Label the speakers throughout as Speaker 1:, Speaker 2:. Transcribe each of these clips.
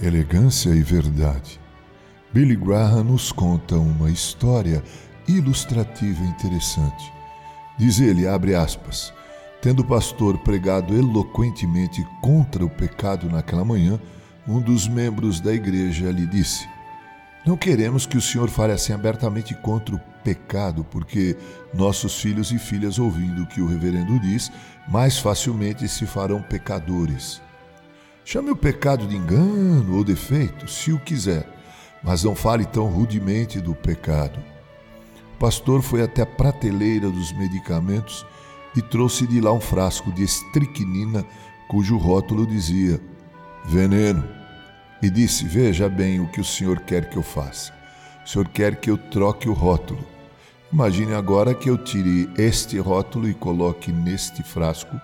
Speaker 1: elegância e verdade. Billy Graham nos conta uma história ilustrativa e interessante. Diz ele, abre aspas, tendo o pastor pregado eloquentemente contra o pecado naquela manhã, um dos membros da igreja lhe disse: Não queremos que o senhor fale assim abertamente contra o pecado, porque nossos filhos e filhas, ouvindo o que o reverendo diz, mais facilmente se farão pecadores. Chame o pecado de engano ou defeito, se o quiser, mas não fale tão rudemente do pecado. O pastor foi até a prateleira dos medicamentos e trouxe de lá um frasco de estricnina cujo rótulo dizia veneno. E disse: Veja bem o que o senhor quer que eu faça. O senhor quer que eu troque o rótulo. Imagine agora que eu tire este rótulo e coloque neste frasco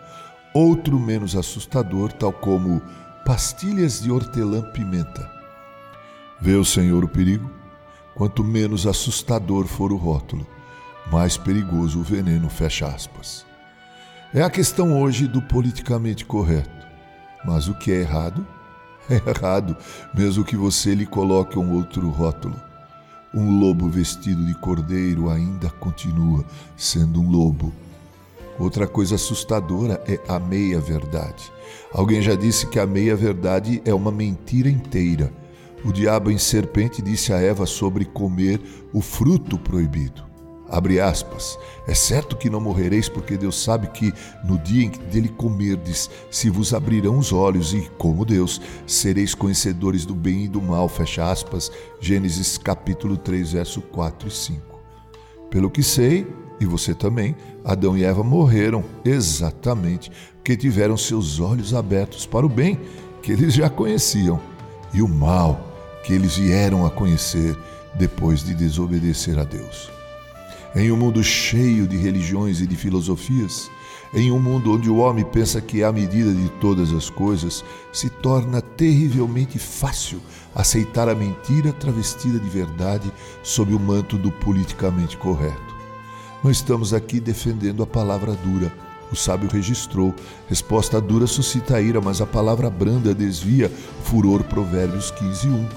Speaker 1: outro menos assustador, tal como pastilhas de hortelã-pimenta. Vê o Senhor o perigo? Quanto menos assustador for o rótulo, mais perigoso o veneno, fecha aspas. É a questão hoje do politicamente correto. Mas o que é errado? É errado, mesmo que você lhe coloque um outro rótulo. Um lobo vestido de cordeiro ainda continua sendo um lobo Outra coisa assustadora é a meia-verdade. Alguém já disse que a meia-verdade é uma mentira inteira. O diabo em serpente disse a Eva sobre comer o fruto proibido. Abre aspas. É certo que não morrereis, porque Deus sabe que no dia em que dele comerdes, se vos abrirão os olhos, e, como Deus, sereis conhecedores do bem e do mal. Fecha aspas. Gênesis capítulo 3, verso 4 e 5. Pelo que sei, e você também, Adão e Eva morreram exatamente porque tiveram seus olhos abertos para o bem que eles já conheciam e o mal que eles vieram a conhecer depois de desobedecer a Deus. Em um mundo cheio de religiões e de filosofias, em um mundo onde o homem pensa que é a medida de todas as coisas, se torna terrivelmente fácil aceitar a mentira travestida de verdade sob o manto do politicamente correto. Não estamos aqui defendendo a palavra dura. O sábio registrou: resposta dura suscita ira, mas a palavra branda desvia furor. Provérbios 15, 1.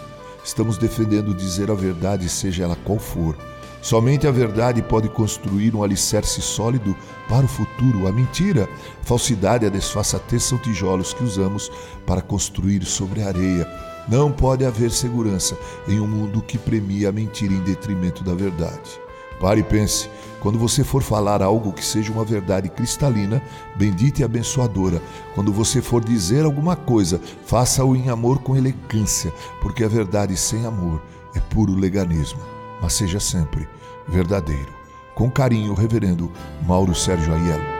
Speaker 1: Estamos defendendo dizer a verdade, seja ela qual for. Somente a verdade pode construir um alicerce sólido para o futuro. A mentira, a falsidade e a desfaçatez são tijolos que usamos para construir sobre a areia. Não pode haver segurança em um mundo que premia a mentira em detrimento da verdade. Pare e pense. Quando você for falar algo que seja uma verdade cristalina, bendita e abençoadora, quando você for dizer alguma coisa, faça-o em amor com elegância, porque a verdade sem amor é puro leganismo. Mas seja sempre verdadeiro. Com carinho, Reverendo Mauro Sérgio Aiello.